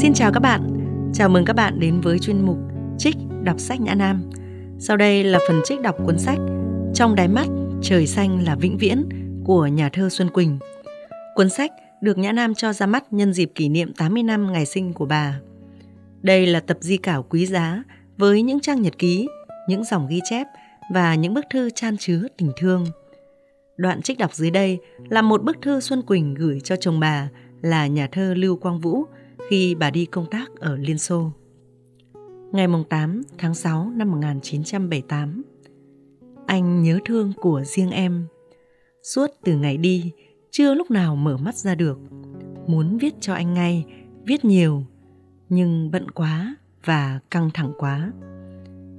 Xin chào các bạn, chào mừng các bạn đến với chuyên mục Trích đọc sách Nhã Nam. Sau đây là phần trích đọc cuốn sách Trong đáy mắt trời xanh là vĩnh viễn của nhà thơ Xuân Quỳnh. Cuốn sách được Nhã Nam cho ra mắt nhân dịp kỷ niệm 80 năm ngày sinh của bà. Đây là tập di cảo quý giá với những trang nhật ký, những dòng ghi chép và những bức thư chan chứa tình thương. Đoạn trích đọc dưới đây là một bức thư Xuân Quỳnh gửi cho chồng bà là nhà thơ Lưu Quang Vũ khi bà đi công tác ở Liên Xô. Ngày 8 tháng 6 năm 1978 Anh nhớ thương của riêng em. Suốt từ ngày đi, Chưa lúc nào mở mắt ra được. Muốn viết cho anh ngay, Viết nhiều, Nhưng bận quá Và căng thẳng quá.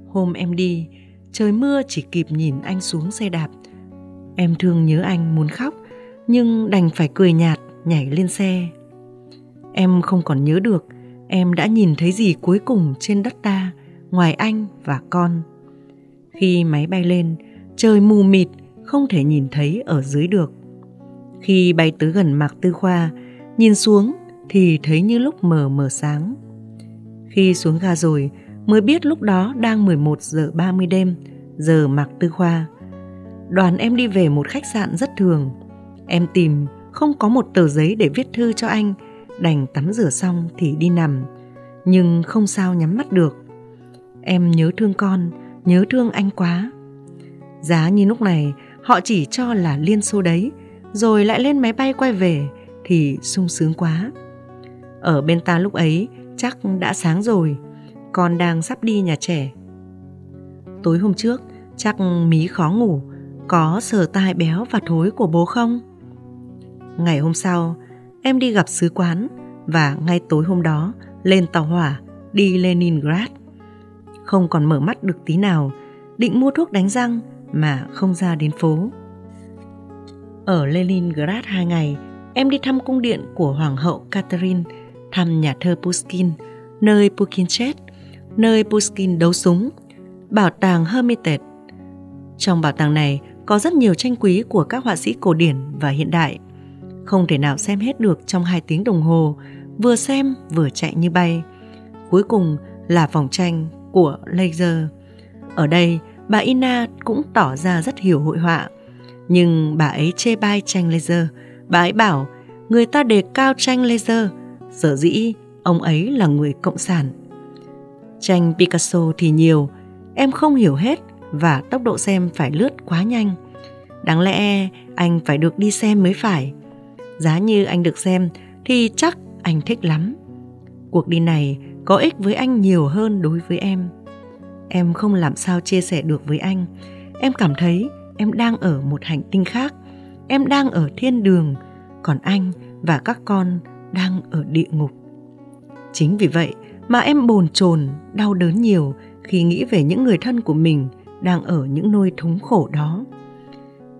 Hôm em đi, Trời mưa chỉ kịp nhìn anh xuống xe đạp. Em thương nhớ anh muốn khóc, Nhưng đành phải cười nhạt Nhảy lên xe. Em không còn nhớ được em đã nhìn thấy gì cuối cùng trên đất ta ngoài anh và con. Khi máy bay lên, trời mù mịt không thể nhìn thấy ở dưới được. Khi bay tới gần Mạc Tư Khoa, nhìn xuống thì thấy như lúc mờ mờ sáng. Khi xuống ga rồi mới biết lúc đó đang 11 giờ 30 đêm, giờ Mạc Tư Khoa. Đoàn em đi về một khách sạn rất thường. Em tìm không có một tờ giấy để viết thư cho anh đành tắm rửa xong thì đi nằm. Nhưng không sao nhắm mắt được. Em nhớ thương con, nhớ thương anh quá. Giá như lúc này, họ chỉ cho là liên xô đấy, rồi lại lên máy bay quay về thì sung sướng quá. Ở bên ta lúc ấy, chắc đã sáng rồi, con đang sắp đi nhà trẻ. Tối hôm trước, chắc mí khó ngủ, có sờ tai béo và thối của bố không? Ngày hôm sau em đi gặp sứ quán và ngay tối hôm đó lên tàu hỏa đi Leningrad. Không còn mở mắt được tí nào, định mua thuốc đánh răng mà không ra đến phố. Ở Leningrad hai ngày, em đi thăm cung điện của Hoàng hậu Catherine, thăm nhà thơ Pushkin, nơi Pushkin chết, nơi Pushkin đấu súng, bảo tàng Hermitage. Trong bảo tàng này có rất nhiều tranh quý của các họa sĩ cổ điển và hiện đại – không thể nào xem hết được trong hai tiếng đồng hồ, vừa xem vừa chạy như bay. Cuối cùng là vòng tranh của Laser. Ở đây, bà Ina cũng tỏ ra rất hiểu hội họa. Nhưng bà ấy chê bai tranh laser. Bà ấy bảo người ta đề cao tranh laser. Sở dĩ ông ấy là người cộng sản. Tranh Picasso thì nhiều, em không hiểu hết và tốc độ xem phải lướt quá nhanh. Đáng lẽ anh phải được đi xem mới phải giá như anh được xem thì chắc anh thích lắm. Cuộc đi này có ích với anh nhiều hơn đối với em. Em không làm sao chia sẻ được với anh. Em cảm thấy em đang ở một hành tinh khác. Em đang ở thiên đường, còn anh và các con đang ở địa ngục. Chính vì vậy mà em bồn chồn, đau đớn nhiều khi nghĩ về những người thân của mình đang ở những nơi thống khổ đó.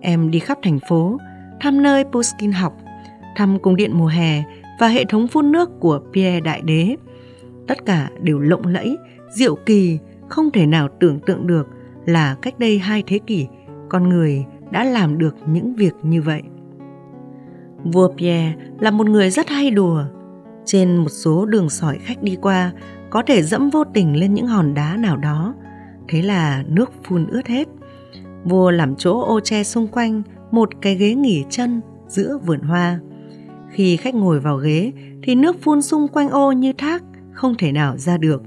Em đi khắp thành phố, thăm nơi Pushkin học thăm cung điện mùa hè và hệ thống phun nước của Pierre Đại Đế. Tất cả đều lộng lẫy, diệu kỳ, không thể nào tưởng tượng được là cách đây hai thế kỷ con người đã làm được những việc như vậy. Vua Pierre là một người rất hay đùa. Trên một số đường sỏi khách đi qua có thể dẫm vô tình lên những hòn đá nào đó. Thế là nước phun ướt hết. Vua làm chỗ ô che xung quanh một cái ghế nghỉ chân giữa vườn hoa. Khi khách ngồi vào ghế thì nước phun xung quanh ô như thác, không thể nào ra được.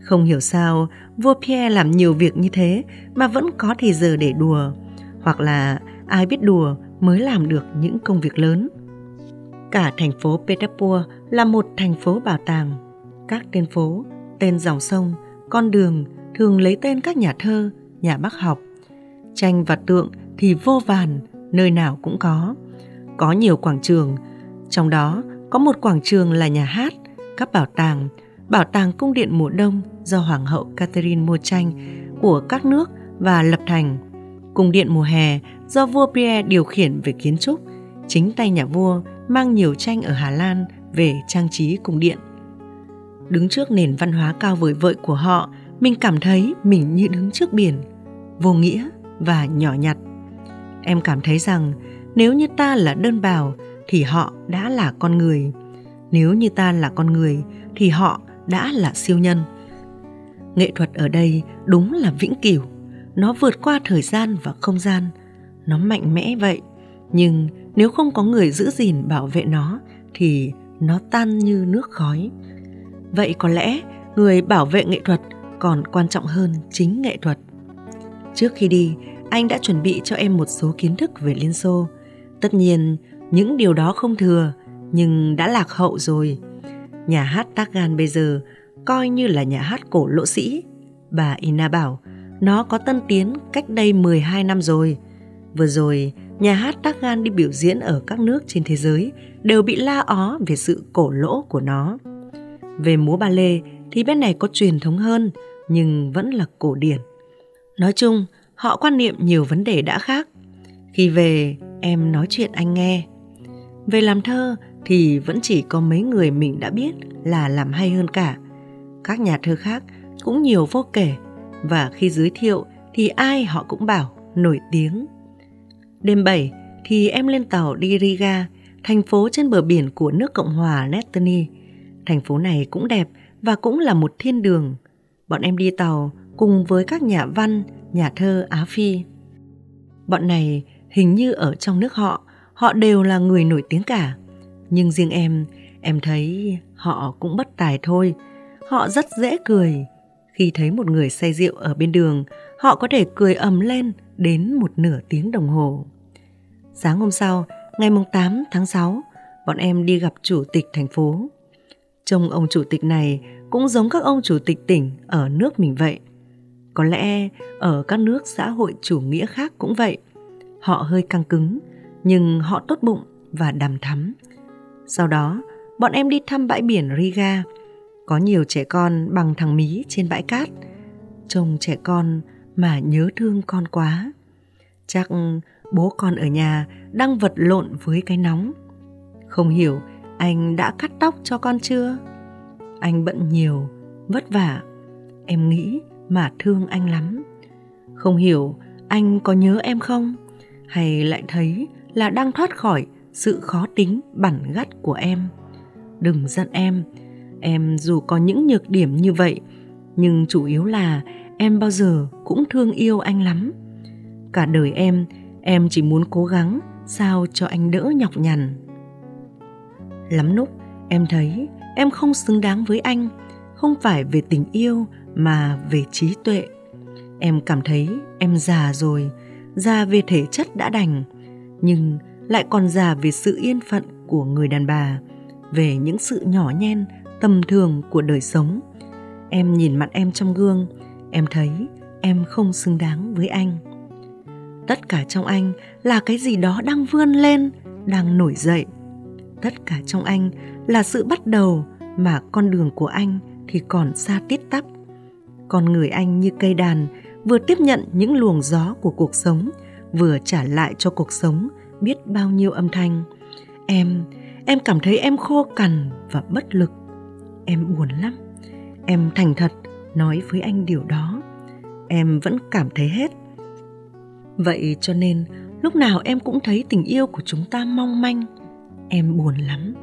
Không hiểu sao vua Pierre làm nhiều việc như thế mà vẫn có thời giờ để đùa. Hoặc là ai biết đùa mới làm được những công việc lớn. Cả thành phố Petersburg là một thành phố bảo tàng. Các tên phố, tên dòng sông, con đường thường lấy tên các nhà thơ, nhà bác học. Tranh và tượng thì vô vàn, nơi nào cũng có. Có nhiều quảng trường, trong đó có một quảng trường là nhà hát, các bảo tàng, bảo tàng cung điện mùa đông do Hoàng hậu Catherine mua tranh của các nước và lập thành, cung điện mùa hè do vua Pierre điều khiển về kiến trúc, chính tay nhà vua mang nhiều tranh ở Hà Lan về trang trí cung điện. Đứng trước nền văn hóa cao vời vợi của họ, mình cảm thấy mình như đứng trước biển, vô nghĩa và nhỏ nhặt. Em cảm thấy rằng nếu như ta là đơn bào thì họ đã là con người. Nếu như ta là con người, thì họ đã là siêu nhân. Nghệ thuật ở đây đúng là vĩnh cửu. Nó vượt qua thời gian và không gian. Nó mạnh mẽ vậy, nhưng nếu không có người giữ gìn bảo vệ nó, thì nó tan như nước khói. Vậy có lẽ người bảo vệ nghệ thuật còn quan trọng hơn chính nghệ thuật. Trước khi đi, anh đã chuẩn bị cho em một số kiến thức về liên xô. Tất nhiên những điều đó không thừa nhưng đã lạc hậu rồi nhà hát Targan bây giờ coi như là nhà hát cổ lỗ sĩ bà Ina bảo nó có tân tiến cách đây 12 năm rồi vừa rồi nhà hát Targan đi biểu diễn ở các nước trên thế giới đều bị la ó về sự cổ lỗ của nó. Về múa ba lê thì bên này có truyền thống hơn nhưng vẫn là cổ điển. Nói chung, họ quan niệm nhiều vấn đề đã khác. Khi về, em nói chuyện anh nghe. Về làm thơ thì vẫn chỉ có mấy người mình đã biết là làm hay hơn cả. Các nhà thơ khác cũng nhiều vô kể và khi giới thiệu thì ai họ cũng bảo nổi tiếng. Đêm 7 thì em lên tàu đi Riga, thành phố trên bờ biển của nước Cộng hòa Lettonia. Thành phố này cũng đẹp và cũng là một thiên đường. Bọn em đi tàu cùng với các nhà văn, nhà thơ Á Phi. Bọn này hình như ở trong nước họ, họ đều là người nổi tiếng cả. Nhưng riêng em, em thấy họ cũng bất tài thôi. Họ rất dễ cười. Khi thấy một người say rượu ở bên đường, họ có thể cười ầm lên đến một nửa tiếng đồng hồ. Sáng hôm sau, ngày 8 tháng 6, bọn em đi gặp chủ tịch thành phố. Trông ông chủ tịch này cũng giống các ông chủ tịch tỉnh ở nước mình vậy. Có lẽ ở các nước xã hội chủ nghĩa khác cũng vậy. Họ hơi căng cứng, nhưng họ tốt bụng và đàm thắm. Sau đó, bọn em đi thăm bãi biển Riga. Có nhiều trẻ con bằng thằng mí trên bãi cát. Trông trẻ con mà nhớ thương con quá. Chắc bố con ở nhà đang vật lộn với cái nóng. Không hiểu anh đã cắt tóc cho con chưa? Anh bận nhiều, vất vả. Em nghĩ mà thương anh lắm. Không hiểu anh có nhớ em không? Hay lại thấy là đang thoát khỏi sự khó tính bản gắt của em? Đừng giận em. Em dù có những nhược điểm như vậy, nhưng chủ yếu là em bao giờ cũng thương yêu anh lắm. Cả đời em em chỉ muốn cố gắng sao cho anh đỡ nhọc nhằn lắm lúc em thấy em không xứng đáng với anh không phải về tình yêu mà về trí tuệ em cảm thấy em già rồi già về thể chất đã đành nhưng lại còn già về sự yên phận của người đàn bà, về những sự nhỏ nhen, tầm thường của đời sống. Em nhìn mặt em trong gương, em thấy em không xứng đáng với anh. Tất cả trong anh là cái gì đó đang vươn lên, đang nổi dậy. Tất cả trong anh là sự bắt đầu mà con đường của anh thì còn xa tít tắp. Con người anh như cây đàn vừa tiếp nhận những luồng gió của cuộc sống vừa trả lại cho cuộc sống biết bao nhiêu âm thanh. Em em cảm thấy em khô cằn và bất lực. Em buồn lắm. Em thành thật nói với anh điều đó. Em vẫn cảm thấy hết. Vậy cho nên, lúc nào em cũng thấy tình yêu của chúng ta mong manh. Em buồn lắm.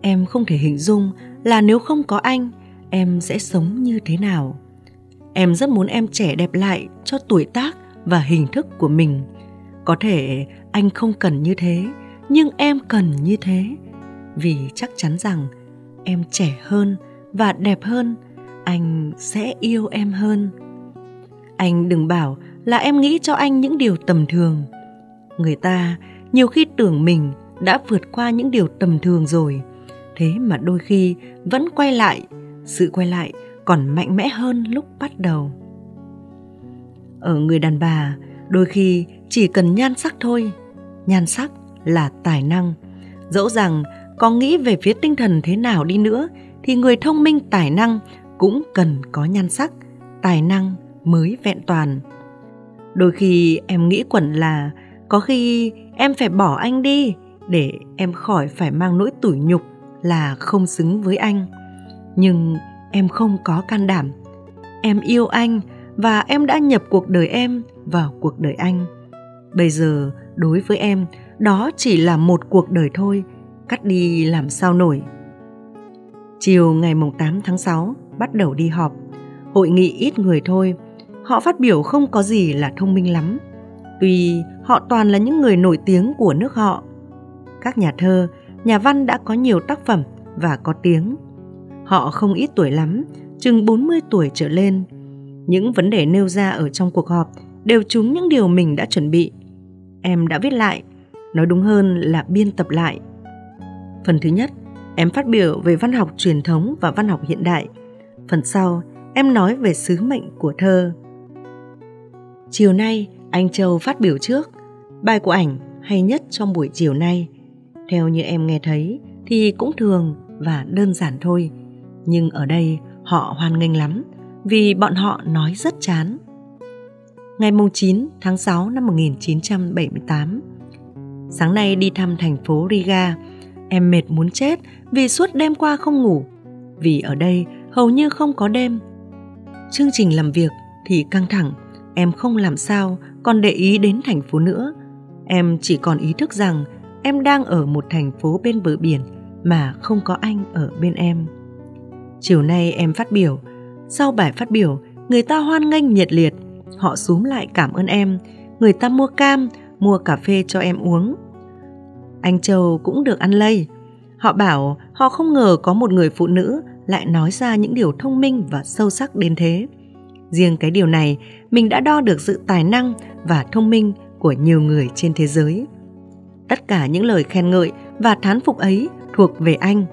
Em không thể hình dung là nếu không có anh, em sẽ sống như thế nào. Em rất muốn em trẻ đẹp lại cho tuổi tác và hình thức của mình. Có thể anh không cần như thế, nhưng em cần như thế. Vì chắc chắn rằng em trẻ hơn và đẹp hơn, anh sẽ yêu em hơn. Anh đừng bảo là em nghĩ cho anh những điều tầm thường. Người ta nhiều khi tưởng mình đã vượt qua những điều tầm thường rồi, thế mà đôi khi vẫn quay lại, sự quay lại còn mạnh mẽ hơn lúc bắt đầu ở người đàn bà, đôi khi chỉ cần nhan sắc thôi. Nhan sắc là tài năng. Dẫu rằng có nghĩ về phía tinh thần thế nào đi nữa, thì người thông minh tài năng cũng cần có nhan sắc, tài năng mới vẹn toàn. Đôi khi em nghĩ quẩn là có khi em phải bỏ anh đi để em khỏi phải mang nỗi tủi nhục là không xứng với anh. Nhưng em không có can đảm. Em yêu anh và em đã nhập cuộc đời em vào cuộc đời anh bây giờ đối với em đó chỉ là một cuộc đời thôi cắt đi làm sao nổi Chiều ngày 8 tháng 6 bắt đầu đi họp. Hội nghị ít người thôi. Họ phát biểu không có gì là thông minh lắm. Tuy họ toàn là những người nổi tiếng của nước họ. Các nhà thơ, nhà văn đã có nhiều tác phẩm và có tiếng. Họ không ít tuổi lắm, chừng 40 tuổi trở lên. Những vấn đề nêu ra ở trong cuộc họp đều trúng những điều mình đã chuẩn bị. Em đã viết lại, nói đúng hơn là biên tập lại. Phần thứ nhất, em phát biểu về văn học truyền thống và văn học hiện đại. Phần sau, em nói về sứ mệnh của thơ. Chiều nay, anh Châu phát biểu trước. Bài của ảnh hay nhất trong buổi chiều nay. Theo như em nghe thấy thì cũng thường và đơn giản thôi. Nhưng ở đây họ hoan nghênh lắm vì bọn họ nói rất chán. Ngày 9 tháng 6 năm 1978, sáng nay đi thăm thành phố Riga, em mệt muốn chết vì suốt đêm qua không ngủ. Vì ở đây hầu như không có đêm. Chương trình làm việc thì căng thẳng, em không làm sao còn để ý đến thành phố nữa. Em chỉ còn ý thức rằng em đang ở một thành phố bên bờ biển mà không có anh ở bên em. Chiều nay em phát biểu, sau bài phát biểu, người ta hoan nghênh nhiệt liệt, họ súm lại cảm ơn em, người ta mua cam, mua cà phê cho em uống. Anh Châu cũng được ăn lây. Họ bảo họ không ngờ có một người phụ nữ lại nói ra những điều thông minh và sâu sắc đến thế. Riêng cái điều này, mình đã đo được sự tài năng và thông minh của nhiều người trên thế giới. Tất cả những lời khen ngợi và thán phục ấy thuộc về anh.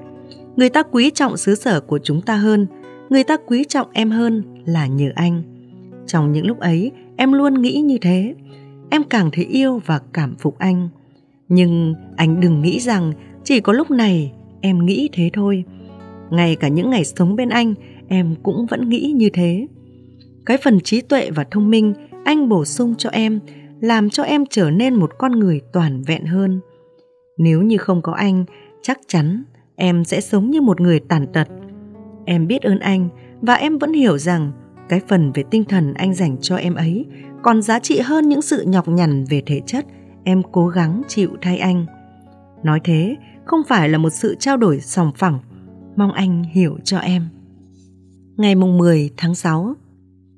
Người ta quý trọng xứ sở của chúng ta hơn, người ta quý trọng em hơn là nhờ anh. Trong những lúc ấy, em luôn nghĩ như thế. Em càng thấy yêu và cảm phục anh. Nhưng anh đừng nghĩ rằng chỉ có lúc này em nghĩ thế thôi. Ngay cả những ngày sống bên anh, em cũng vẫn nghĩ như thế. Cái phần trí tuệ và thông minh anh bổ sung cho em làm cho em trở nên một con người toàn vẹn hơn. Nếu như không có anh, chắc chắn em sẽ sống như một người tàn tật. Em biết ơn anh và em vẫn hiểu rằng cái phần về tinh thần anh dành cho em ấy còn giá trị hơn những sự nhọc nhằn về thể chất em cố gắng chịu thay anh. Nói thế không phải là một sự trao đổi sòng phẳng, mong anh hiểu cho em. Ngày mùng 10 tháng 6,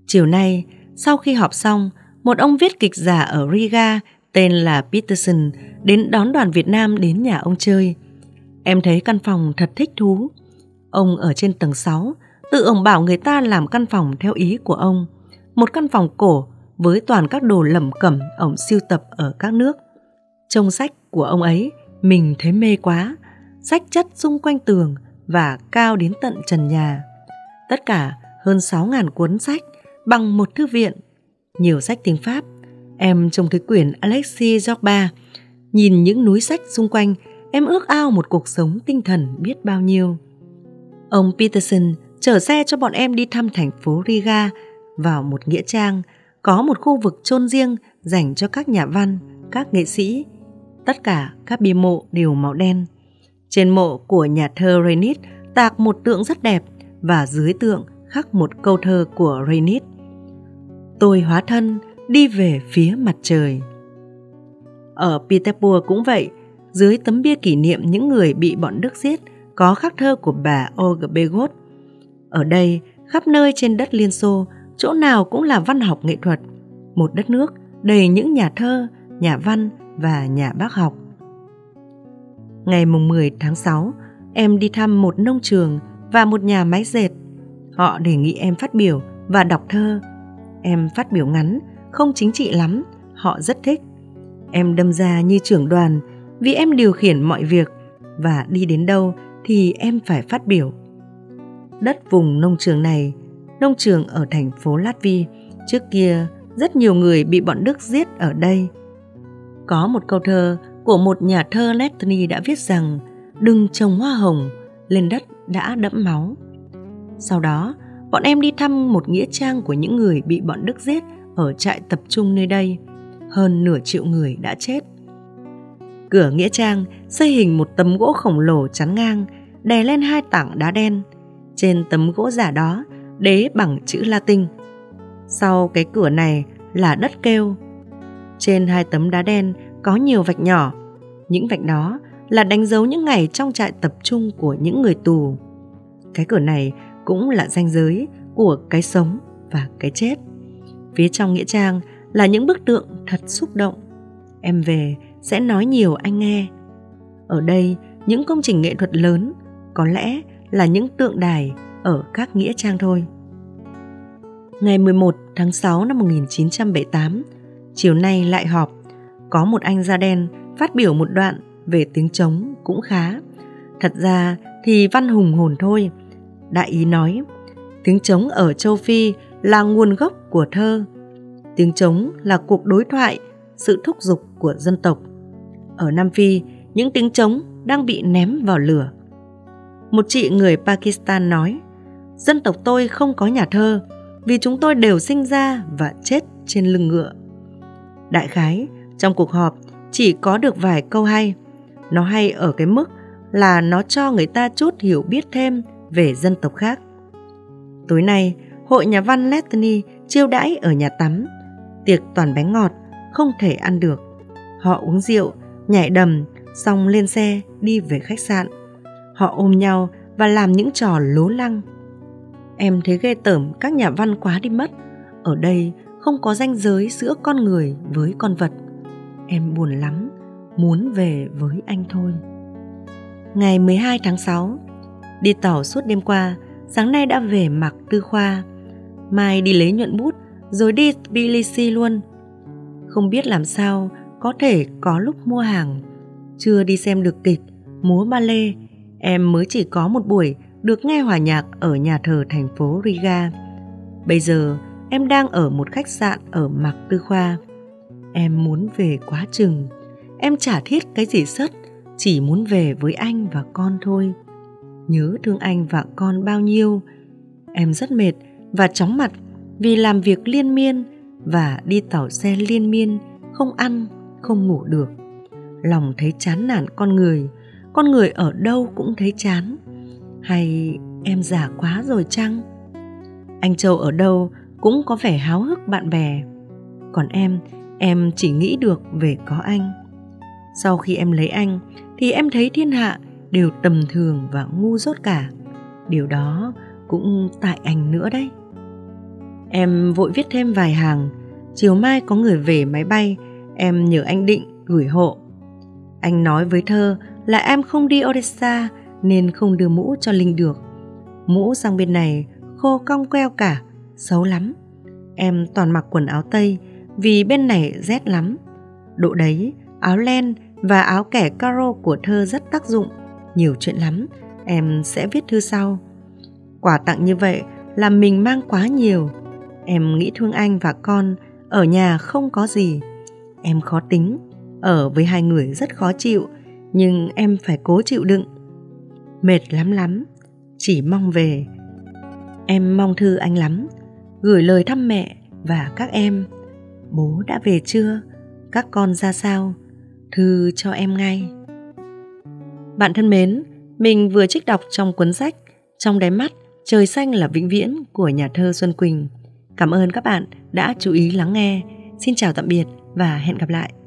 chiều nay, sau khi họp xong, một ông viết kịch giả ở Riga tên là Peterson đến đón đoàn Việt Nam đến nhà ông chơi. Em thấy căn phòng thật thích thú. Ông ở trên tầng 6, tự ông bảo người ta làm căn phòng theo ý của ông. Một căn phòng cổ với toàn các đồ lẩm cẩm ông siêu tập ở các nước. Trong sách của ông ấy, mình thấy mê quá. Sách chất xung quanh tường và cao đến tận trần nhà. Tất cả hơn 6.000 cuốn sách bằng một thư viện. Nhiều sách tiếng Pháp. Em trông thấy quyển Alexis Zorba. Nhìn những núi sách xung quanh, em ước ao một cuộc sống tinh thần biết bao nhiêu. Ông Peterson chở xe cho bọn em đi thăm thành phố Riga vào một nghĩa trang, có một khu vực chôn riêng dành cho các nhà văn, các nghệ sĩ. Tất cả các bia mộ đều màu đen. Trên mộ của nhà thơ Renit tạc một tượng rất đẹp và dưới tượng khắc một câu thơ của Renit. Tôi hóa thân đi về phía mặt trời. Ở Petersburg cũng vậy, dưới tấm bia kỷ niệm những người bị bọn Đức giết có khắc thơ của bà Olga Begot. Ở đây, khắp nơi trên đất Liên Xô, chỗ nào cũng là văn học nghệ thuật, một đất nước đầy những nhà thơ, nhà văn và nhà bác học. Ngày mùng 10 tháng 6, em đi thăm một nông trường và một nhà máy dệt. Họ đề nghị em phát biểu và đọc thơ. Em phát biểu ngắn, không chính trị lắm, họ rất thích. Em đâm ra như trưởng đoàn vì em điều khiển mọi việc và đi đến đâu thì em phải phát biểu. Đất vùng nông trường này, nông trường ở thành phố Latvi, trước kia rất nhiều người bị bọn Đức giết ở đây. Có một câu thơ của một nhà thơ Letny đã viết rằng đừng trồng hoa hồng lên đất đã đẫm máu. Sau đó, bọn em đi thăm một nghĩa trang của những người bị bọn Đức giết ở trại tập trung nơi đây. Hơn nửa triệu người đã chết. Cửa nghĩa trang xây hình một tấm gỗ khổng lồ chắn ngang, đè lên hai tảng đá đen. Trên tấm gỗ giả đó, đế bằng chữ Latin. Sau cái cửa này là đất kêu. Trên hai tấm đá đen có nhiều vạch nhỏ. Những vạch đó là đánh dấu những ngày trong trại tập trung của những người tù. Cái cửa này cũng là ranh giới của cái sống và cái chết. Phía trong nghĩa trang là những bức tượng thật xúc động. Em về sẽ nói nhiều anh nghe. Ở đây, những công trình nghệ thuật lớn có lẽ là những tượng đài ở các nghĩa trang thôi. Ngày 11 tháng 6 năm 1978, chiều nay lại họp, có một anh da đen phát biểu một đoạn về tiếng trống cũng khá. Thật ra thì văn hùng hồn thôi. Đại ý nói, tiếng trống ở châu Phi là nguồn gốc của thơ. Tiếng trống là cuộc đối thoại, sự thúc giục của dân tộc. Ở Nam Phi, những tiếng trống đang bị ném vào lửa. Một chị người Pakistan nói, dân tộc tôi không có nhà thơ vì chúng tôi đều sinh ra và chết trên lưng ngựa. Đại khái, trong cuộc họp chỉ có được vài câu hay. Nó hay ở cái mức là nó cho người ta chút hiểu biết thêm về dân tộc khác. Tối nay, hội nhà văn Letney chiêu đãi ở nhà tắm. Tiệc toàn bánh ngọt, không thể ăn được. Họ uống rượu, nhảy đầm, xong lên xe đi về khách sạn. Họ ôm nhau và làm những trò lố lăng. Em thấy ghê tởm các nhà văn quá đi mất. Ở đây không có ranh giới giữa con người với con vật. Em buồn lắm, muốn về với anh thôi. Ngày 12 tháng 6, đi tàu suốt đêm qua, sáng nay đã về mặc tư khoa. Mai đi lấy nhuận bút, rồi đi Tbilisi luôn. Không biết làm sao, có thể có lúc mua hàng. Chưa đi xem được kịch, múa ba lê, em mới chỉ có một buổi được nghe hòa nhạc ở nhà thờ thành phố Riga. Bây giờ em đang ở một khách sạn ở Mạc Tư Khoa. Em muốn về quá chừng. Em chả thiết cái gì sất, chỉ muốn về với anh và con thôi. Nhớ thương anh và con bao nhiêu. Em rất mệt và chóng mặt vì làm việc liên miên và đi tàu xe liên miên, không ăn, không ngủ được. Lòng thấy chán nản con người, con người ở đâu cũng thấy chán. Hay em già quá rồi chăng? Anh châu ở đâu cũng có vẻ háo hức bạn bè. Còn em em chỉ nghĩ được về có anh. Sau khi em lấy anh thì em thấy thiên hạ đều tầm thường và ngu dốt cả. Điều đó cũng tại anh nữa đấy. Em vội viết thêm vài hàng. Chiều mai có người về máy bay em nhờ anh định gửi hộ anh nói với thơ là em không đi odessa nên không đưa mũ cho Linh được. Mũ sang bên này khô cong queo cả, xấu lắm. Em toàn mặc quần áo tây vì bên này rét lắm. Độ đấy, áo len và áo kẻ caro của thơ rất tác dụng. Nhiều chuyện lắm, em sẽ viết thư sau. Quà tặng như vậy là mình mang quá nhiều. Em nghĩ thương anh và con, ở nhà không có gì. Em khó tính, ở với hai người rất khó chịu, nhưng em phải cố chịu đựng. Mệt lắm lắm chỉ mong về. Em mong thư anh lắm gửi lời thăm mẹ và các em. Bố đã về chưa? Các con ra sao? Thư cho em ngay. Bạn thân mến mình vừa trích đọc trong cuốn sách trong đáy mắt trời xanh là vĩnh viễn của nhà thơ xuân quỳnh. Cảm ơn các bạn đã chú ý lắng nghe. Xin chào tạm biệt và hẹn gặp lại.